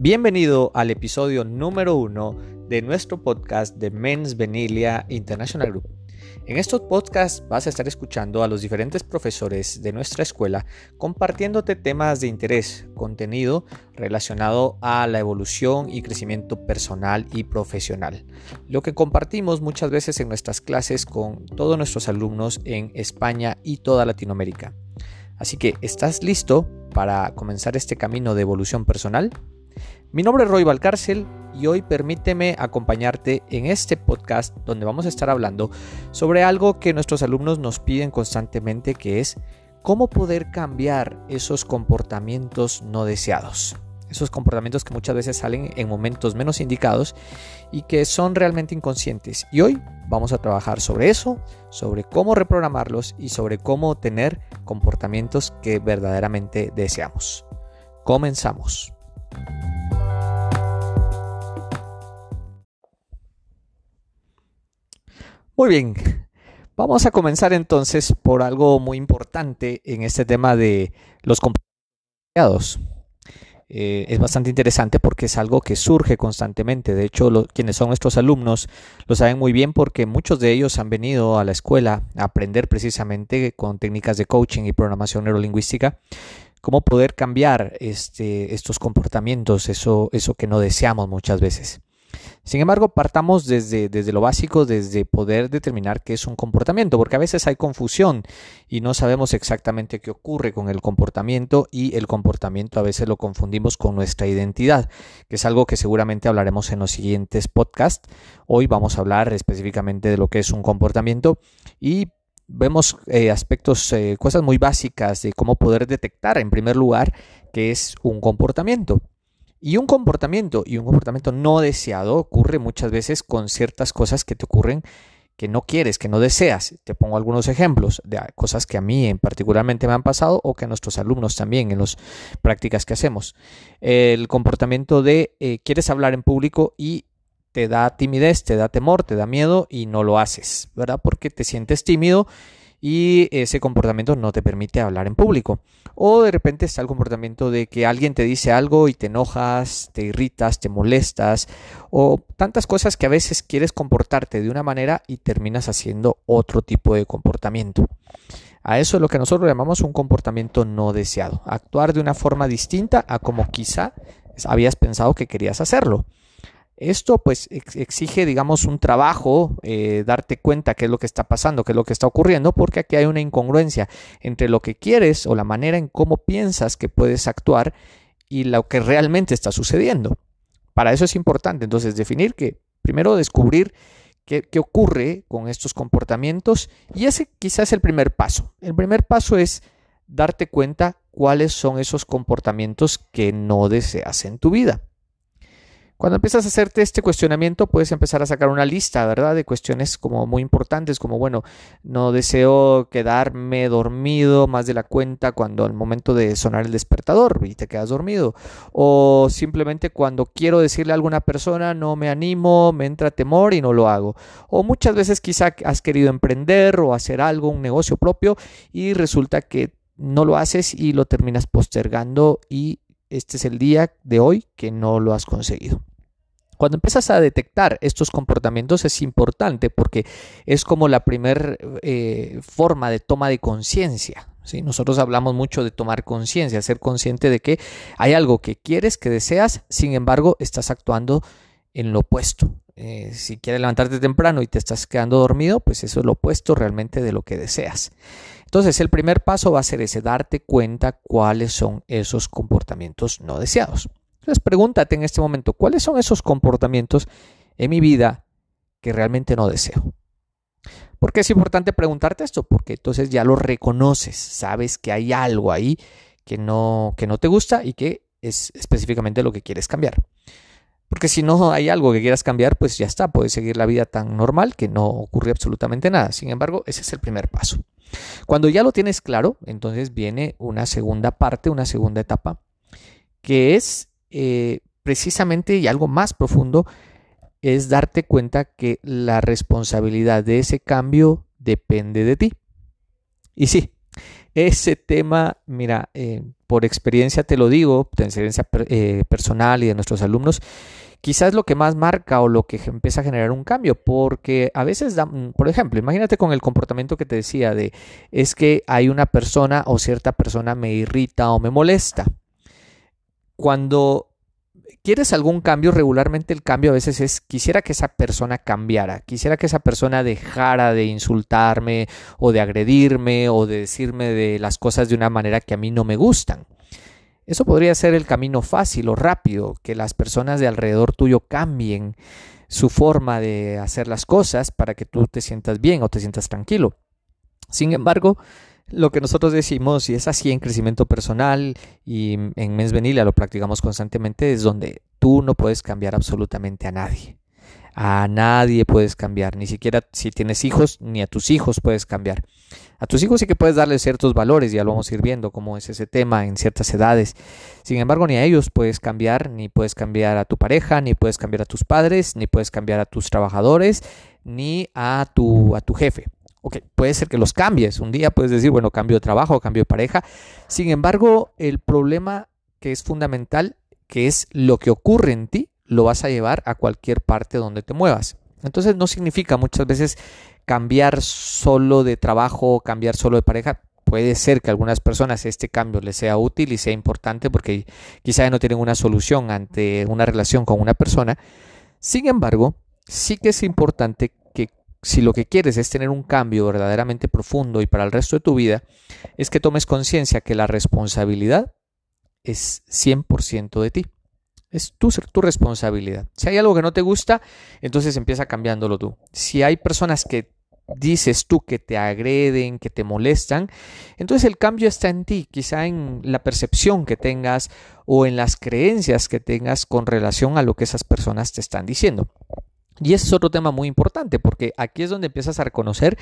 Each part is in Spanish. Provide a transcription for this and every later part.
Bienvenido al episodio número uno de nuestro podcast de Men's Venilia International Group. En estos podcasts vas a estar escuchando a los diferentes profesores de nuestra escuela compartiéndote temas de interés, contenido relacionado a la evolución y crecimiento personal y profesional. Lo que compartimos muchas veces en nuestras clases con todos nuestros alumnos en España y toda Latinoamérica. Así que, ¿estás listo para comenzar este camino de evolución personal? Mi nombre es Roy Valcárcel y hoy permíteme acompañarte en este podcast donde vamos a estar hablando sobre algo que nuestros alumnos nos piden constantemente que es cómo poder cambiar esos comportamientos no deseados. Esos comportamientos que muchas veces salen en momentos menos indicados y que son realmente inconscientes. Y hoy vamos a trabajar sobre eso, sobre cómo reprogramarlos y sobre cómo tener comportamientos que verdaderamente deseamos. Comenzamos. Muy bien, vamos a comenzar entonces por algo muy importante en este tema de los comportamientos. Eh, es bastante interesante porque es algo que surge constantemente. De hecho, quienes son nuestros alumnos lo saben muy bien porque muchos de ellos han venido a la escuela a aprender precisamente con técnicas de coaching y programación neurolingüística cómo poder cambiar este, estos comportamientos, eso, eso que no deseamos muchas veces. Sin embargo, partamos desde, desde lo básico, desde poder determinar qué es un comportamiento, porque a veces hay confusión y no sabemos exactamente qué ocurre con el comportamiento y el comportamiento a veces lo confundimos con nuestra identidad, que es algo que seguramente hablaremos en los siguientes podcasts. Hoy vamos a hablar específicamente de lo que es un comportamiento y vemos eh, aspectos, eh, cosas muy básicas de cómo poder detectar en primer lugar qué es un comportamiento. Y un comportamiento y un comportamiento no deseado ocurre muchas veces con ciertas cosas que te ocurren que no quieres, que no deseas. Te pongo algunos ejemplos de cosas que a mí en particularmente me han pasado o que a nuestros alumnos también en las prácticas que hacemos. El comportamiento de eh, quieres hablar en público y te da timidez, te da temor, te da miedo y no lo haces, ¿verdad? Porque te sientes tímido y ese comportamiento no te permite hablar en público. O de repente está el comportamiento de que alguien te dice algo y te enojas, te irritas, te molestas o tantas cosas que a veces quieres comportarte de una manera y terminas haciendo otro tipo de comportamiento. A eso es lo que nosotros llamamos un comportamiento no deseado, actuar de una forma distinta a como quizá habías pensado que querías hacerlo. Esto pues exige, digamos, un trabajo, eh, darte cuenta qué es lo que está pasando, qué es lo que está ocurriendo, porque aquí hay una incongruencia entre lo que quieres o la manera en cómo piensas que puedes actuar y lo que realmente está sucediendo. Para eso es importante entonces definir que primero descubrir qué, qué ocurre con estos comportamientos y ese quizás es el primer paso. El primer paso es darte cuenta cuáles son esos comportamientos que no deseas en tu vida. Cuando empiezas a hacerte este cuestionamiento, puedes empezar a sacar una lista, ¿verdad? De cuestiones como muy importantes, como, bueno, no deseo quedarme dormido más de la cuenta cuando al momento de sonar el despertador y te quedas dormido. O simplemente cuando quiero decirle a alguna persona, no me animo, me entra temor y no lo hago. O muchas veces quizá has querido emprender o hacer algo, un negocio propio, y resulta que no lo haces y lo terminas postergando y este es el día de hoy que no lo has conseguido. Cuando empiezas a detectar estos comportamientos es importante porque es como la primera eh, forma de toma de conciencia. ¿sí? Nosotros hablamos mucho de tomar conciencia, ser consciente de que hay algo que quieres, que deseas, sin embargo estás actuando en lo opuesto. Eh, si quieres levantarte temprano y te estás quedando dormido, pues eso es lo opuesto realmente de lo que deseas. Entonces el primer paso va a ser ese, darte cuenta cuáles son esos comportamientos no deseados. Entonces pregúntate en este momento, ¿cuáles son esos comportamientos en mi vida que realmente no deseo? ¿Por qué es importante preguntarte esto? Porque entonces ya lo reconoces, sabes que hay algo ahí que no, que no te gusta y que es específicamente lo que quieres cambiar. Porque si no hay algo que quieras cambiar, pues ya está, puedes seguir la vida tan normal que no ocurre absolutamente nada. Sin embargo, ese es el primer paso. Cuando ya lo tienes claro, entonces viene una segunda parte, una segunda etapa, que es eh, precisamente y algo más profundo es darte cuenta que la responsabilidad de ese cambio depende de ti. Y sí, ese tema, mira, eh, por experiencia te lo digo, de experiencia eh, personal y de nuestros alumnos, quizás lo que más marca o lo que empieza a generar un cambio, porque a veces, mm, por ejemplo, imagínate con el comportamiento que te decía de es que hay una persona o cierta persona me irrita o me molesta. Cuando quieres algún cambio, regularmente el cambio a veces es quisiera que esa persona cambiara, quisiera que esa persona dejara de insultarme o de agredirme o de decirme de las cosas de una manera que a mí no me gustan. Eso podría ser el camino fácil o rápido, que las personas de alrededor tuyo cambien su forma de hacer las cosas para que tú te sientas bien o te sientas tranquilo. Sin embargo, lo que nosotros decimos, y es así en crecimiento personal y en Mens Venilia lo practicamos constantemente, es donde tú no puedes cambiar absolutamente a nadie. A nadie puedes cambiar, ni siquiera si tienes hijos, ni a tus hijos puedes cambiar. A tus hijos sí que puedes darles ciertos valores, ya lo vamos a ir viendo cómo es ese tema en ciertas edades. Sin embargo, ni a ellos puedes cambiar, ni puedes cambiar a tu pareja, ni puedes cambiar a tus padres, ni puedes cambiar a tus trabajadores, ni a tu, a tu jefe. Ok, puede ser que los cambies. Un día puedes decir, bueno, cambio de trabajo, cambio de pareja. Sin embargo, el problema que es fundamental, que es lo que ocurre en ti, lo vas a llevar a cualquier parte donde te muevas. Entonces no significa muchas veces cambiar solo de trabajo, cambiar solo de pareja. Puede ser que a algunas personas este cambio les sea útil y sea importante porque quizá no tienen una solución ante una relación con una persona. Sin embargo, sí que es importante si lo que quieres es tener un cambio verdaderamente profundo y para el resto de tu vida, es que tomes conciencia que la responsabilidad es 100% de ti. Es tu, tu responsabilidad. Si hay algo que no te gusta, entonces empieza cambiándolo tú. Si hay personas que dices tú que te agreden, que te molestan, entonces el cambio está en ti, quizá en la percepción que tengas o en las creencias que tengas con relación a lo que esas personas te están diciendo. Y ese es otro tema muy importante, porque aquí es donde empiezas a reconocer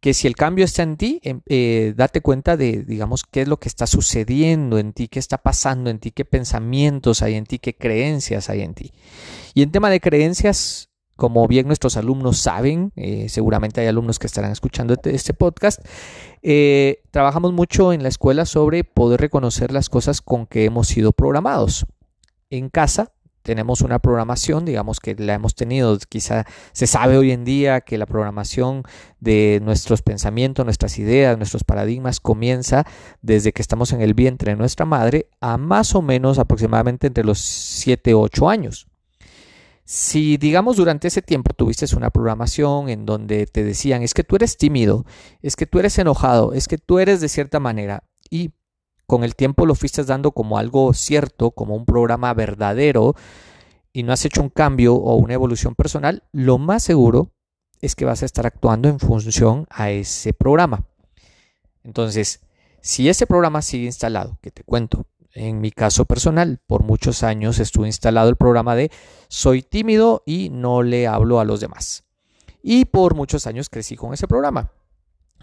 que si el cambio está en ti, em, eh, date cuenta de, digamos, qué es lo que está sucediendo en ti, qué está pasando en ti, qué pensamientos hay en ti, qué creencias hay en ti. Y en tema de creencias, como bien nuestros alumnos saben, eh, seguramente hay alumnos que estarán escuchando este, este podcast, eh, trabajamos mucho en la escuela sobre poder reconocer las cosas con que hemos sido programados. En casa tenemos una programación, digamos que la hemos tenido, quizá se sabe hoy en día que la programación de nuestros pensamientos, nuestras ideas, nuestros paradigmas comienza desde que estamos en el vientre de nuestra madre a más o menos aproximadamente entre los 7 o 8 años. Si digamos durante ese tiempo tuviste una programación en donde te decían es que tú eres tímido, es que tú eres enojado, es que tú eres de cierta manera y con el tiempo lo fuiste dando como algo cierto, como un programa verdadero, y no has hecho un cambio o una evolución personal, lo más seguro es que vas a estar actuando en función a ese programa. Entonces, si ese programa sigue instalado, que te cuento, en mi caso personal, por muchos años estuvo instalado el programa de soy tímido y no le hablo a los demás. Y por muchos años crecí con ese programa.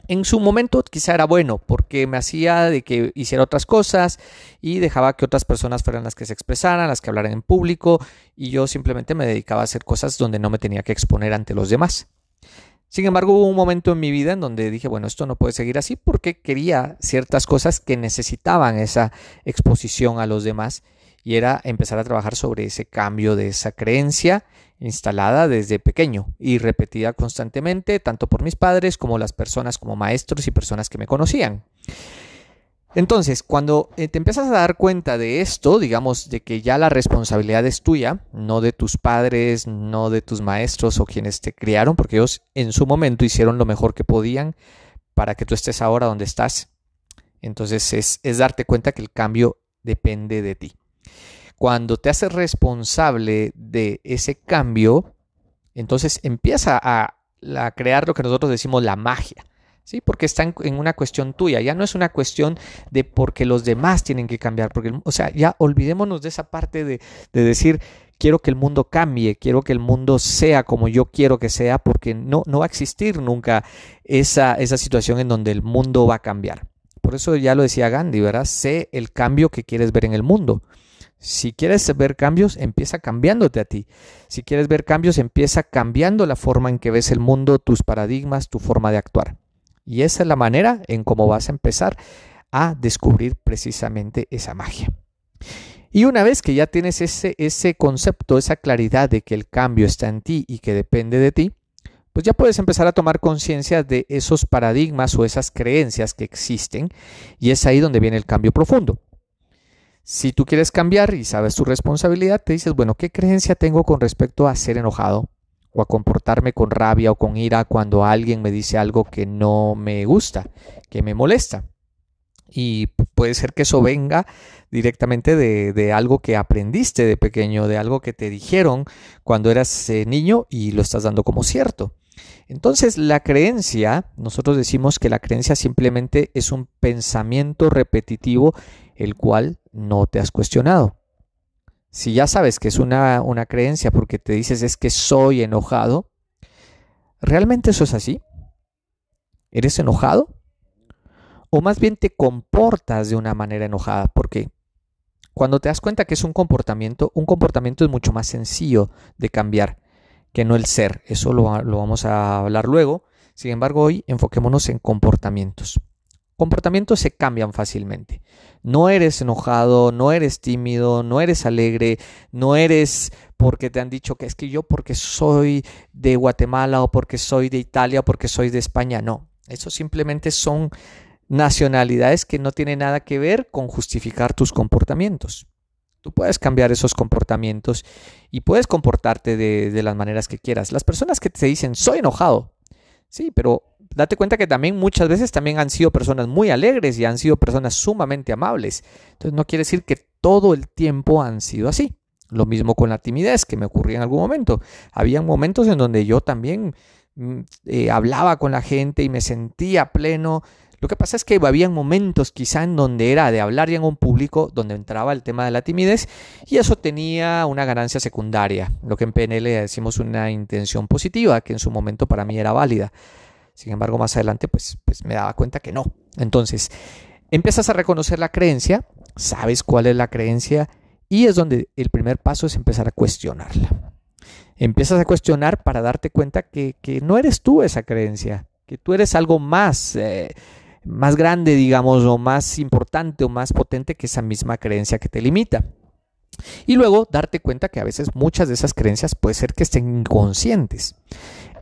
En su momento quizá era bueno porque me hacía de que hiciera otras cosas y dejaba que otras personas fueran las que se expresaran, las que hablaran en público y yo simplemente me dedicaba a hacer cosas donde no me tenía que exponer ante los demás. Sin embargo, hubo un momento en mi vida en donde dije, bueno, esto no puede seguir así porque quería ciertas cosas que necesitaban esa exposición a los demás y era empezar a trabajar sobre ese cambio de esa creencia instalada desde pequeño y repetida constantemente, tanto por mis padres como las personas, como maestros y personas que me conocían. Entonces, cuando eh, te empiezas a dar cuenta de esto, digamos, de que ya la responsabilidad es tuya, no de tus padres, no de tus maestros o quienes te criaron, porque ellos en su momento hicieron lo mejor que podían para que tú estés ahora donde estás. Entonces es, es darte cuenta que el cambio depende de ti. Cuando te haces responsable de ese cambio, entonces empieza a, crear lo que nosotros decimos la magia. ¿sí? Porque está en, una cuestión tuya, ya no es una cuestión de porque los demás tienen que cambiar, porque, o sea, ya olvidémonos de esa parte de, decir, quiero que el mundo cambie, quiero que el mundo sea como yo quiero que sea, porque no, no va a existir nunca esa, esa situación en donde el mundo va a cambiar. Por eso ya lo decía Gandhi, ¿verdad? Sé el cambio que quieres ver en el mundo. Si quieres ver cambios, empieza cambiándote a ti. Si quieres ver cambios, empieza cambiando la forma en que ves el mundo, tus paradigmas, tu forma de actuar. Y esa es la manera en cómo vas a empezar a descubrir precisamente esa magia. Y una vez que ya tienes ese, ese concepto, esa claridad de que el cambio está en ti y que depende de ti, pues ya puedes empezar a tomar conciencia de esos paradigmas o esas creencias que existen y es ahí donde viene el cambio profundo. Si tú quieres cambiar y sabes tu responsabilidad, te dices, bueno, ¿qué creencia tengo con respecto a ser enojado o a comportarme con rabia o con ira cuando alguien me dice algo que no me gusta, que me molesta? Y puede ser que eso venga directamente de, algo que aprendiste de pequeño, de algo que te dijeron cuando eras eh, niño y lo estás dando como cierto. Entonces la creencia, nosotros decimos que la creencia simplemente es un pensamiento repetitivo el cual no te has cuestionado. Si ya sabes que es una, una creencia porque te dices es que soy enojado, ¿realmente eso es así? ¿Eres enojado? O más bien te comportas de una manera enojada, porque cuando te das cuenta que es un comportamiento, un comportamiento es mucho más sencillo de cambiar que no el ser. Eso lo, vamos a hablar luego. Sin embargo, hoy enfoquémonos en comportamientos. Comportamientos se cambian fácilmente. No eres enojado, no eres tímido, no eres alegre, no eres porque te han dicho que es que yo porque soy de Guatemala o porque soy de Italia o porque soy de España. No, eso simplemente son nacionalidades que no tienen nada que ver con justificar tus comportamientos. Tú puedes cambiar esos comportamientos y puedes comportarte de, las maneras que quieras. Las personas que te dicen, soy enojado, sí, pero date cuenta que también muchas veces también han sido personas muy alegres y han sido personas sumamente amables. Entonces no quiere decir que todo el tiempo han sido así. Lo mismo con la timidez que me ocurría en algún momento. Había momentos en donde yo también mm, eh, hablaba con la gente y me sentía pleno lo que pasa es que había momentos quizá en donde era de hablar ya en un público donde entraba el tema de la timidez y eso tenía una ganancia secundaria, lo que en PNL decimos una intención positiva, que en su momento para mí era válida. Sin embargo, más adelante pues, pues me daba cuenta que no. Entonces, empiezas a reconocer la creencia, sabes cuál es la creencia y es donde el primer paso es empezar a cuestionarla. Empiezas a cuestionar para darte cuenta que, no eres tú esa creencia, que tú eres algo más. Eh, más grande, digamos, o más importante o más potente que esa misma creencia que te limita. Y luego darte cuenta que a veces muchas de esas creencias puede ser que estén inconscientes.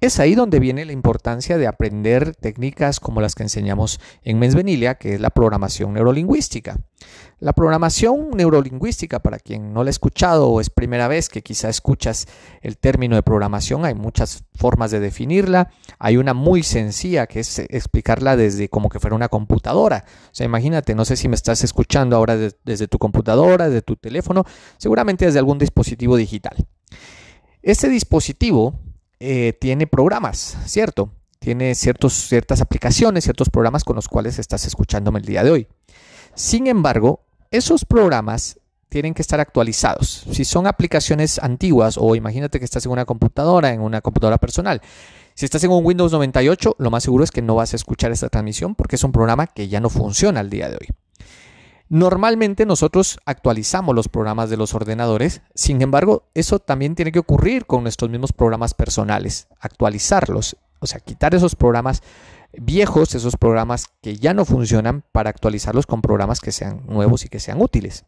Es ahí donde viene la importancia de aprender técnicas como las que enseñamos en Mensvenilia, que es la programación neurolingüística. La programación neurolingüística, para quien no la ha escuchado o es primera vez que quizá escuchas el término de programación, hay muchas formas de definirla. Hay una muy sencilla que es explicarla desde como que fuera una computadora. O sea, imagínate, no sé si me estás escuchando ahora desde tu computadora, desde tu teléfono, seguramente desde algún dispositivo digital. Este dispositivo eh, tiene programas, ¿cierto? Tiene ciertos, ciertas aplicaciones, ciertos programas con los cuales estás escuchándome el día de hoy. Sin embargo, esos programas tienen que estar actualizados. Si son aplicaciones antiguas o imagínate que estás en una computadora, en una computadora personal, si estás en un Windows 98, lo más seguro es que no vas a escuchar esta transmisión porque es un programa que ya no funciona al día de hoy. Normalmente nosotros actualizamos los programas de los ordenadores, sin embargo, eso también tiene que ocurrir con nuestros mismos programas personales, actualizarlos, o sea, quitar esos programas viejos, esos programas que ya no funcionan, para actualizarlos con programas que sean nuevos y que sean útiles.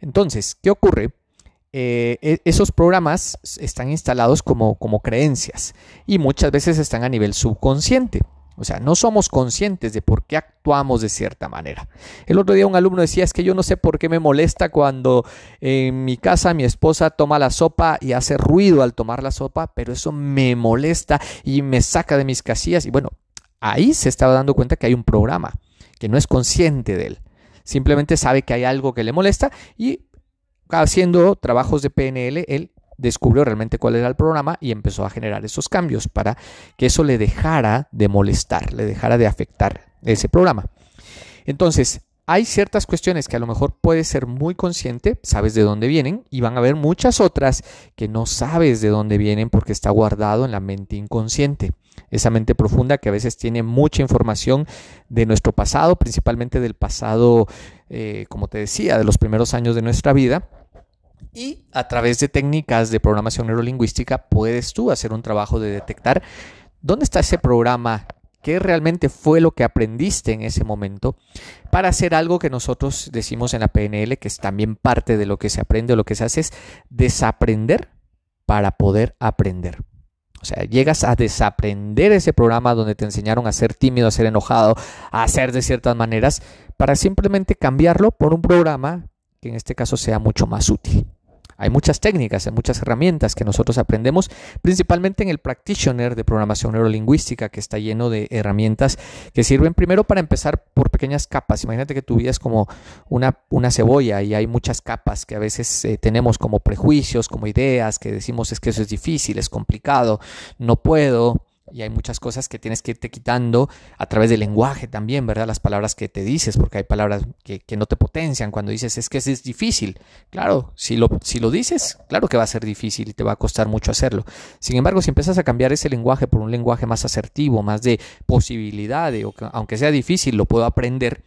Entonces, ¿qué ocurre? Eh, e, esos programas están instalados como, como creencias y muchas veces están a nivel subconsciente. O sea, no somos conscientes de por qué actuamos de cierta manera. El otro día un alumno decía, es que yo no sé por qué me molesta cuando en mi casa mi esposa toma la sopa y hace ruido al tomar la sopa, pero eso me molesta y me saca de mis casillas. Y bueno, ahí se estaba dando cuenta que hay un programa, que no es consciente de él. Simplemente sabe que hay algo que le molesta y haciendo trabajos de PNL, él descubrió realmente cuál era el programa y empezó a generar esos cambios para que eso le dejara de molestar, le dejara de afectar ese programa. Entonces, hay ciertas cuestiones que a lo mejor puedes ser muy consciente, sabes de dónde vienen, y van a haber muchas otras que no sabes de dónde vienen porque está guardado en la mente inconsciente. Esa mente profunda que a veces tiene mucha información de nuestro pasado, principalmente del pasado, eh, como te decía, de los primeros años de nuestra vida, y a través de técnicas de programación neurolingüística puedes tú hacer un trabajo de detectar dónde está ese programa qué realmente fue lo que aprendiste en ese momento para hacer algo que nosotros decimos en la PNL, que es también parte de lo que se aprende o lo que se hace es desaprender para poder aprender. O sea, llegas a desaprender ese programa donde te enseñaron a ser tímido, a ser enojado, a hacer de ciertas maneras, para simplemente cambiarlo por un programa que en este caso sea mucho más útil. Hay muchas técnicas, hay muchas herramientas que nosotros aprendemos, principalmente en el practitioner de programación neurolingüística, que está lleno de herramientas que sirven primero para empezar por pequeñas capas. Imagínate que tu vida es como una, una cebolla y hay muchas capas que a veces eh, tenemos como prejuicios, como ideas, que decimos es que eso es difícil, es complicado, no puedo y hay muchas cosas que tienes que irte quitando a través del lenguaje también, ¿verdad? Las palabras que te dices, porque hay palabras que, no te potencian cuando dices es que es difícil. Claro, si lo, si lo dices, claro que va a ser difícil y te va a costar mucho hacerlo. Sin embargo, si empiezas a cambiar ese lenguaje por un lenguaje más asertivo, más de posibilidad, o aunque sea difícil, lo puedo aprender,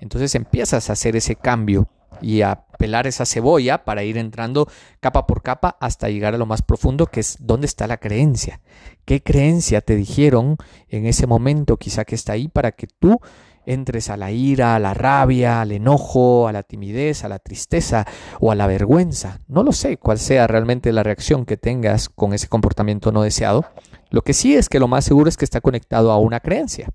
entonces empiezas a hacer ese cambio y a pelar esa cebolla para ir entrando capa por capa hasta llegar a lo más profundo que es dónde está la creencia. ¿Qué creencia te dijeron en ese momento quizá que está ahí para que tú entres a la ira, a la rabia, al enojo, a la timidez, a la tristeza o a la vergüenza? No lo sé cuál sea realmente la reacción que tengas con ese comportamiento no deseado. Lo que sí es que lo más seguro es que está conectado a una creencia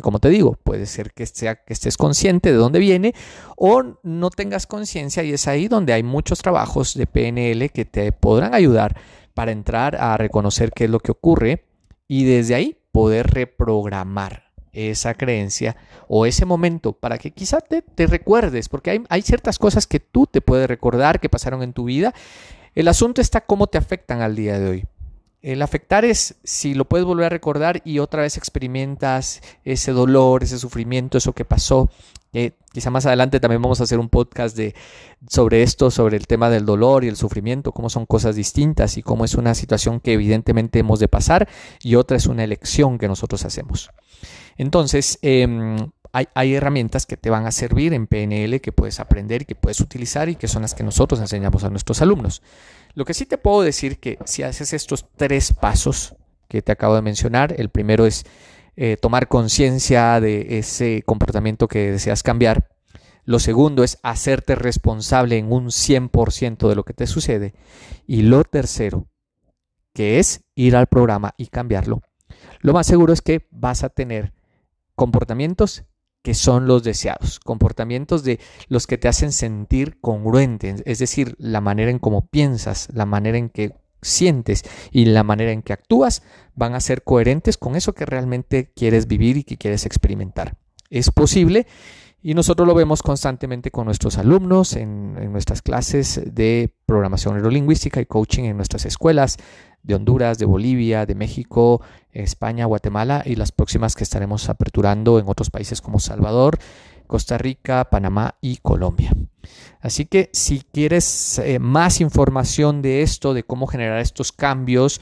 que como te digo, puede ser que, sea, que estés consciente de dónde viene o no tengas conciencia y es ahí donde hay muchos trabajos de PNL que te podrán ayudar para entrar a reconocer qué es lo que ocurre y desde ahí poder reprogramar esa creencia o ese momento para que quizá te, te recuerdes, porque hay, hay ciertas cosas que tú te puedes recordar que pasaron en tu vida. El asunto está cómo te afectan al día de hoy. El afectar es si lo puedes volver a recordar y otra vez experimentas ese dolor, ese sufrimiento, eso que pasó. Quizá más adelante también vamos a hacer un podcast de, sobre esto, sobre el tema del dolor y el sufrimiento, cómo son cosas distintas y cómo es una situación que evidentemente hemos de pasar y otra es una elección que nosotros hacemos. Entonces, em, hay, herramientas que te van a servir en PNL que puedes aprender que puedes utilizar y que son las que nosotros enseñamos a nuestros alumnos. Lo que sí te puedo decir que si haces estos tres pasos que te acabo de mencionar, el primero es eh, tomar conciencia de ese comportamiento que deseas cambiar. Lo segundo es hacerte responsable en un 100% de lo que te sucede. Y lo tercero, que es ir al programa y cambiarlo. Lo más seguro es que vas a tener comportamientos que son los deseados, comportamientos de los que te hacen sentir congruente, es decir, la manera en cómo piensas, la manera en que sientes y la manera en que actúas van a ser coherentes con eso que realmente quieres vivir y que quieres experimentar. Es posible y nosotros lo vemos constantemente con nuestros alumnos en, en nuestras clases de programación neurolingüística y coaching en nuestras escuelas de Honduras, de Bolivia, de México, España, Guatemala y las próximas que estaremos aperturando en otros países como Salvador, Costa Rica, Panamá y Colombia. Así que si quieres eh, más información de esto, de cómo generar estos cambios,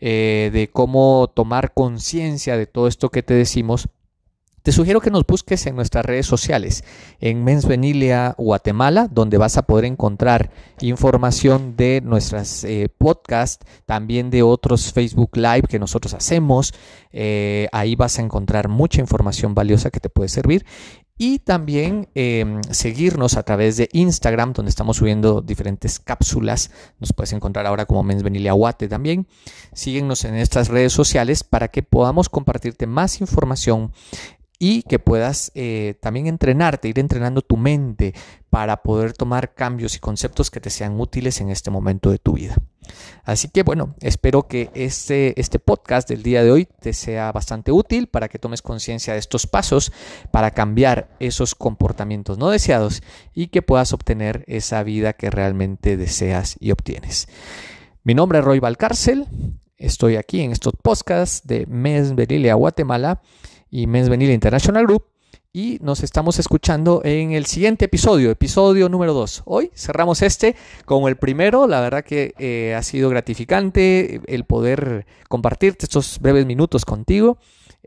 eh, de cómo tomar conciencia de todo esto que te decimos, te sugiero que nos busques en nuestras redes sociales, en Mensvenilia Guatemala, donde vas a poder encontrar información de nuestras eh, podcasts, también de otros Facebook Live que nosotros hacemos. Ahí vas a encontrar mucha información valiosa que te puede servir. Y también em, seguirnos a través de Instagram, donde estamos subiendo diferentes cápsulas. Nos puedes encontrar ahora como Mensvenilia Guate también. Síguenos en estas redes sociales para que podamos compartirte más información y que puedas eh, también entrenarte, ir entrenando tu mente para poder tomar cambios y conceptos que te sean útiles en este momento de tu vida. Así que bueno, espero que este, este podcast del día de hoy te sea bastante útil para que tomes conciencia de estos pasos para cambiar esos comportamientos no deseados y que puedas obtener esa vida que realmente deseas y obtienes. Mi nombre es Roy Valcárcel, estoy aquí en estos podcasts de Mes Berilia, Guatemala y Men's International Group. Y nos estamos escuchando en el siguiente episodio, episodio número 2. Hoy cerramos este como el primero. La verdad que eh, ha sido gratificante el poder compartirte estos breves minutos contigo.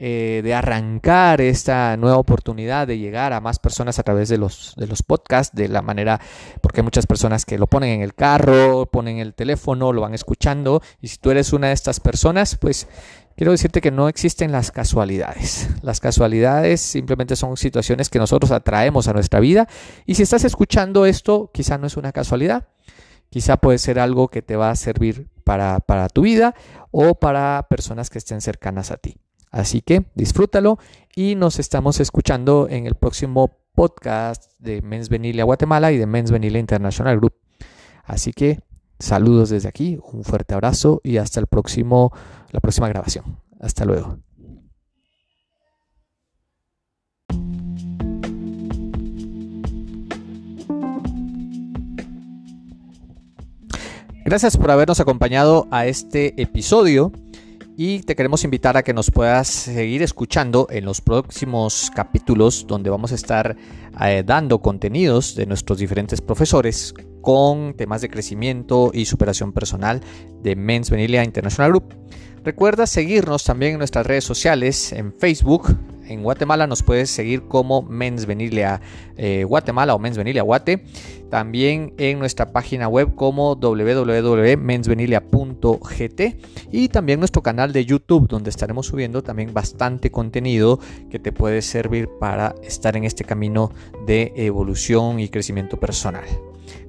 Eh, de arrancar esta nueva oportunidad de llegar a más personas a través de los, de los podcasts, de la manera, porque hay muchas personas que lo ponen en el carro, ponen el teléfono, lo van escuchando, y si tú eres una de estas personas, pues quiero decirte que no existen las casualidades. Las casualidades simplemente son situaciones que nosotros atraemos a nuestra vida y si estás escuchando esto, quizá no es una casualidad, quizá puede ser algo que te va a servir para, para tu vida o para personas que estén cercanas a ti. Así que disfrútalo y nos estamos escuchando en el próximo podcast de Men's Venilia Guatemala y de Men's Venilia International Group. Así que saludos desde aquí, un fuerte abrazo y hasta el próximo, la próxima grabación. Hasta luego. Gracias por habernos acompañado a este episodio y te queremos invitar a que nos puedas seguir escuchando en los próximos capítulos donde vamos a estar eh, dando contenidos de nuestros diferentes profesores con temas de crecimiento y superación personal de Men's Venilia International Group. Recuerda seguirnos también en nuestras redes sociales, en Facebook, en Guatemala nos puedes seguir como Men's Venilia eh, Guatemala o Men's Venilia Guate. También en nuestra página web como www.mensvenilia.gt y también nuestro canal de YouTube donde estaremos subiendo también bastante contenido que te puede servir para estar en este camino de evolución y crecimiento personal.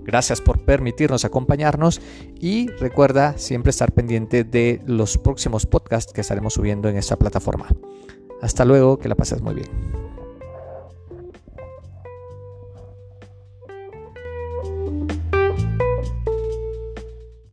Gracias por permitirnos acompañarnos y recuerda siempre estar pendiente de los próximos podcasts que estaremos subiendo en esta plataforma. Hasta luego, que la pases muy bien.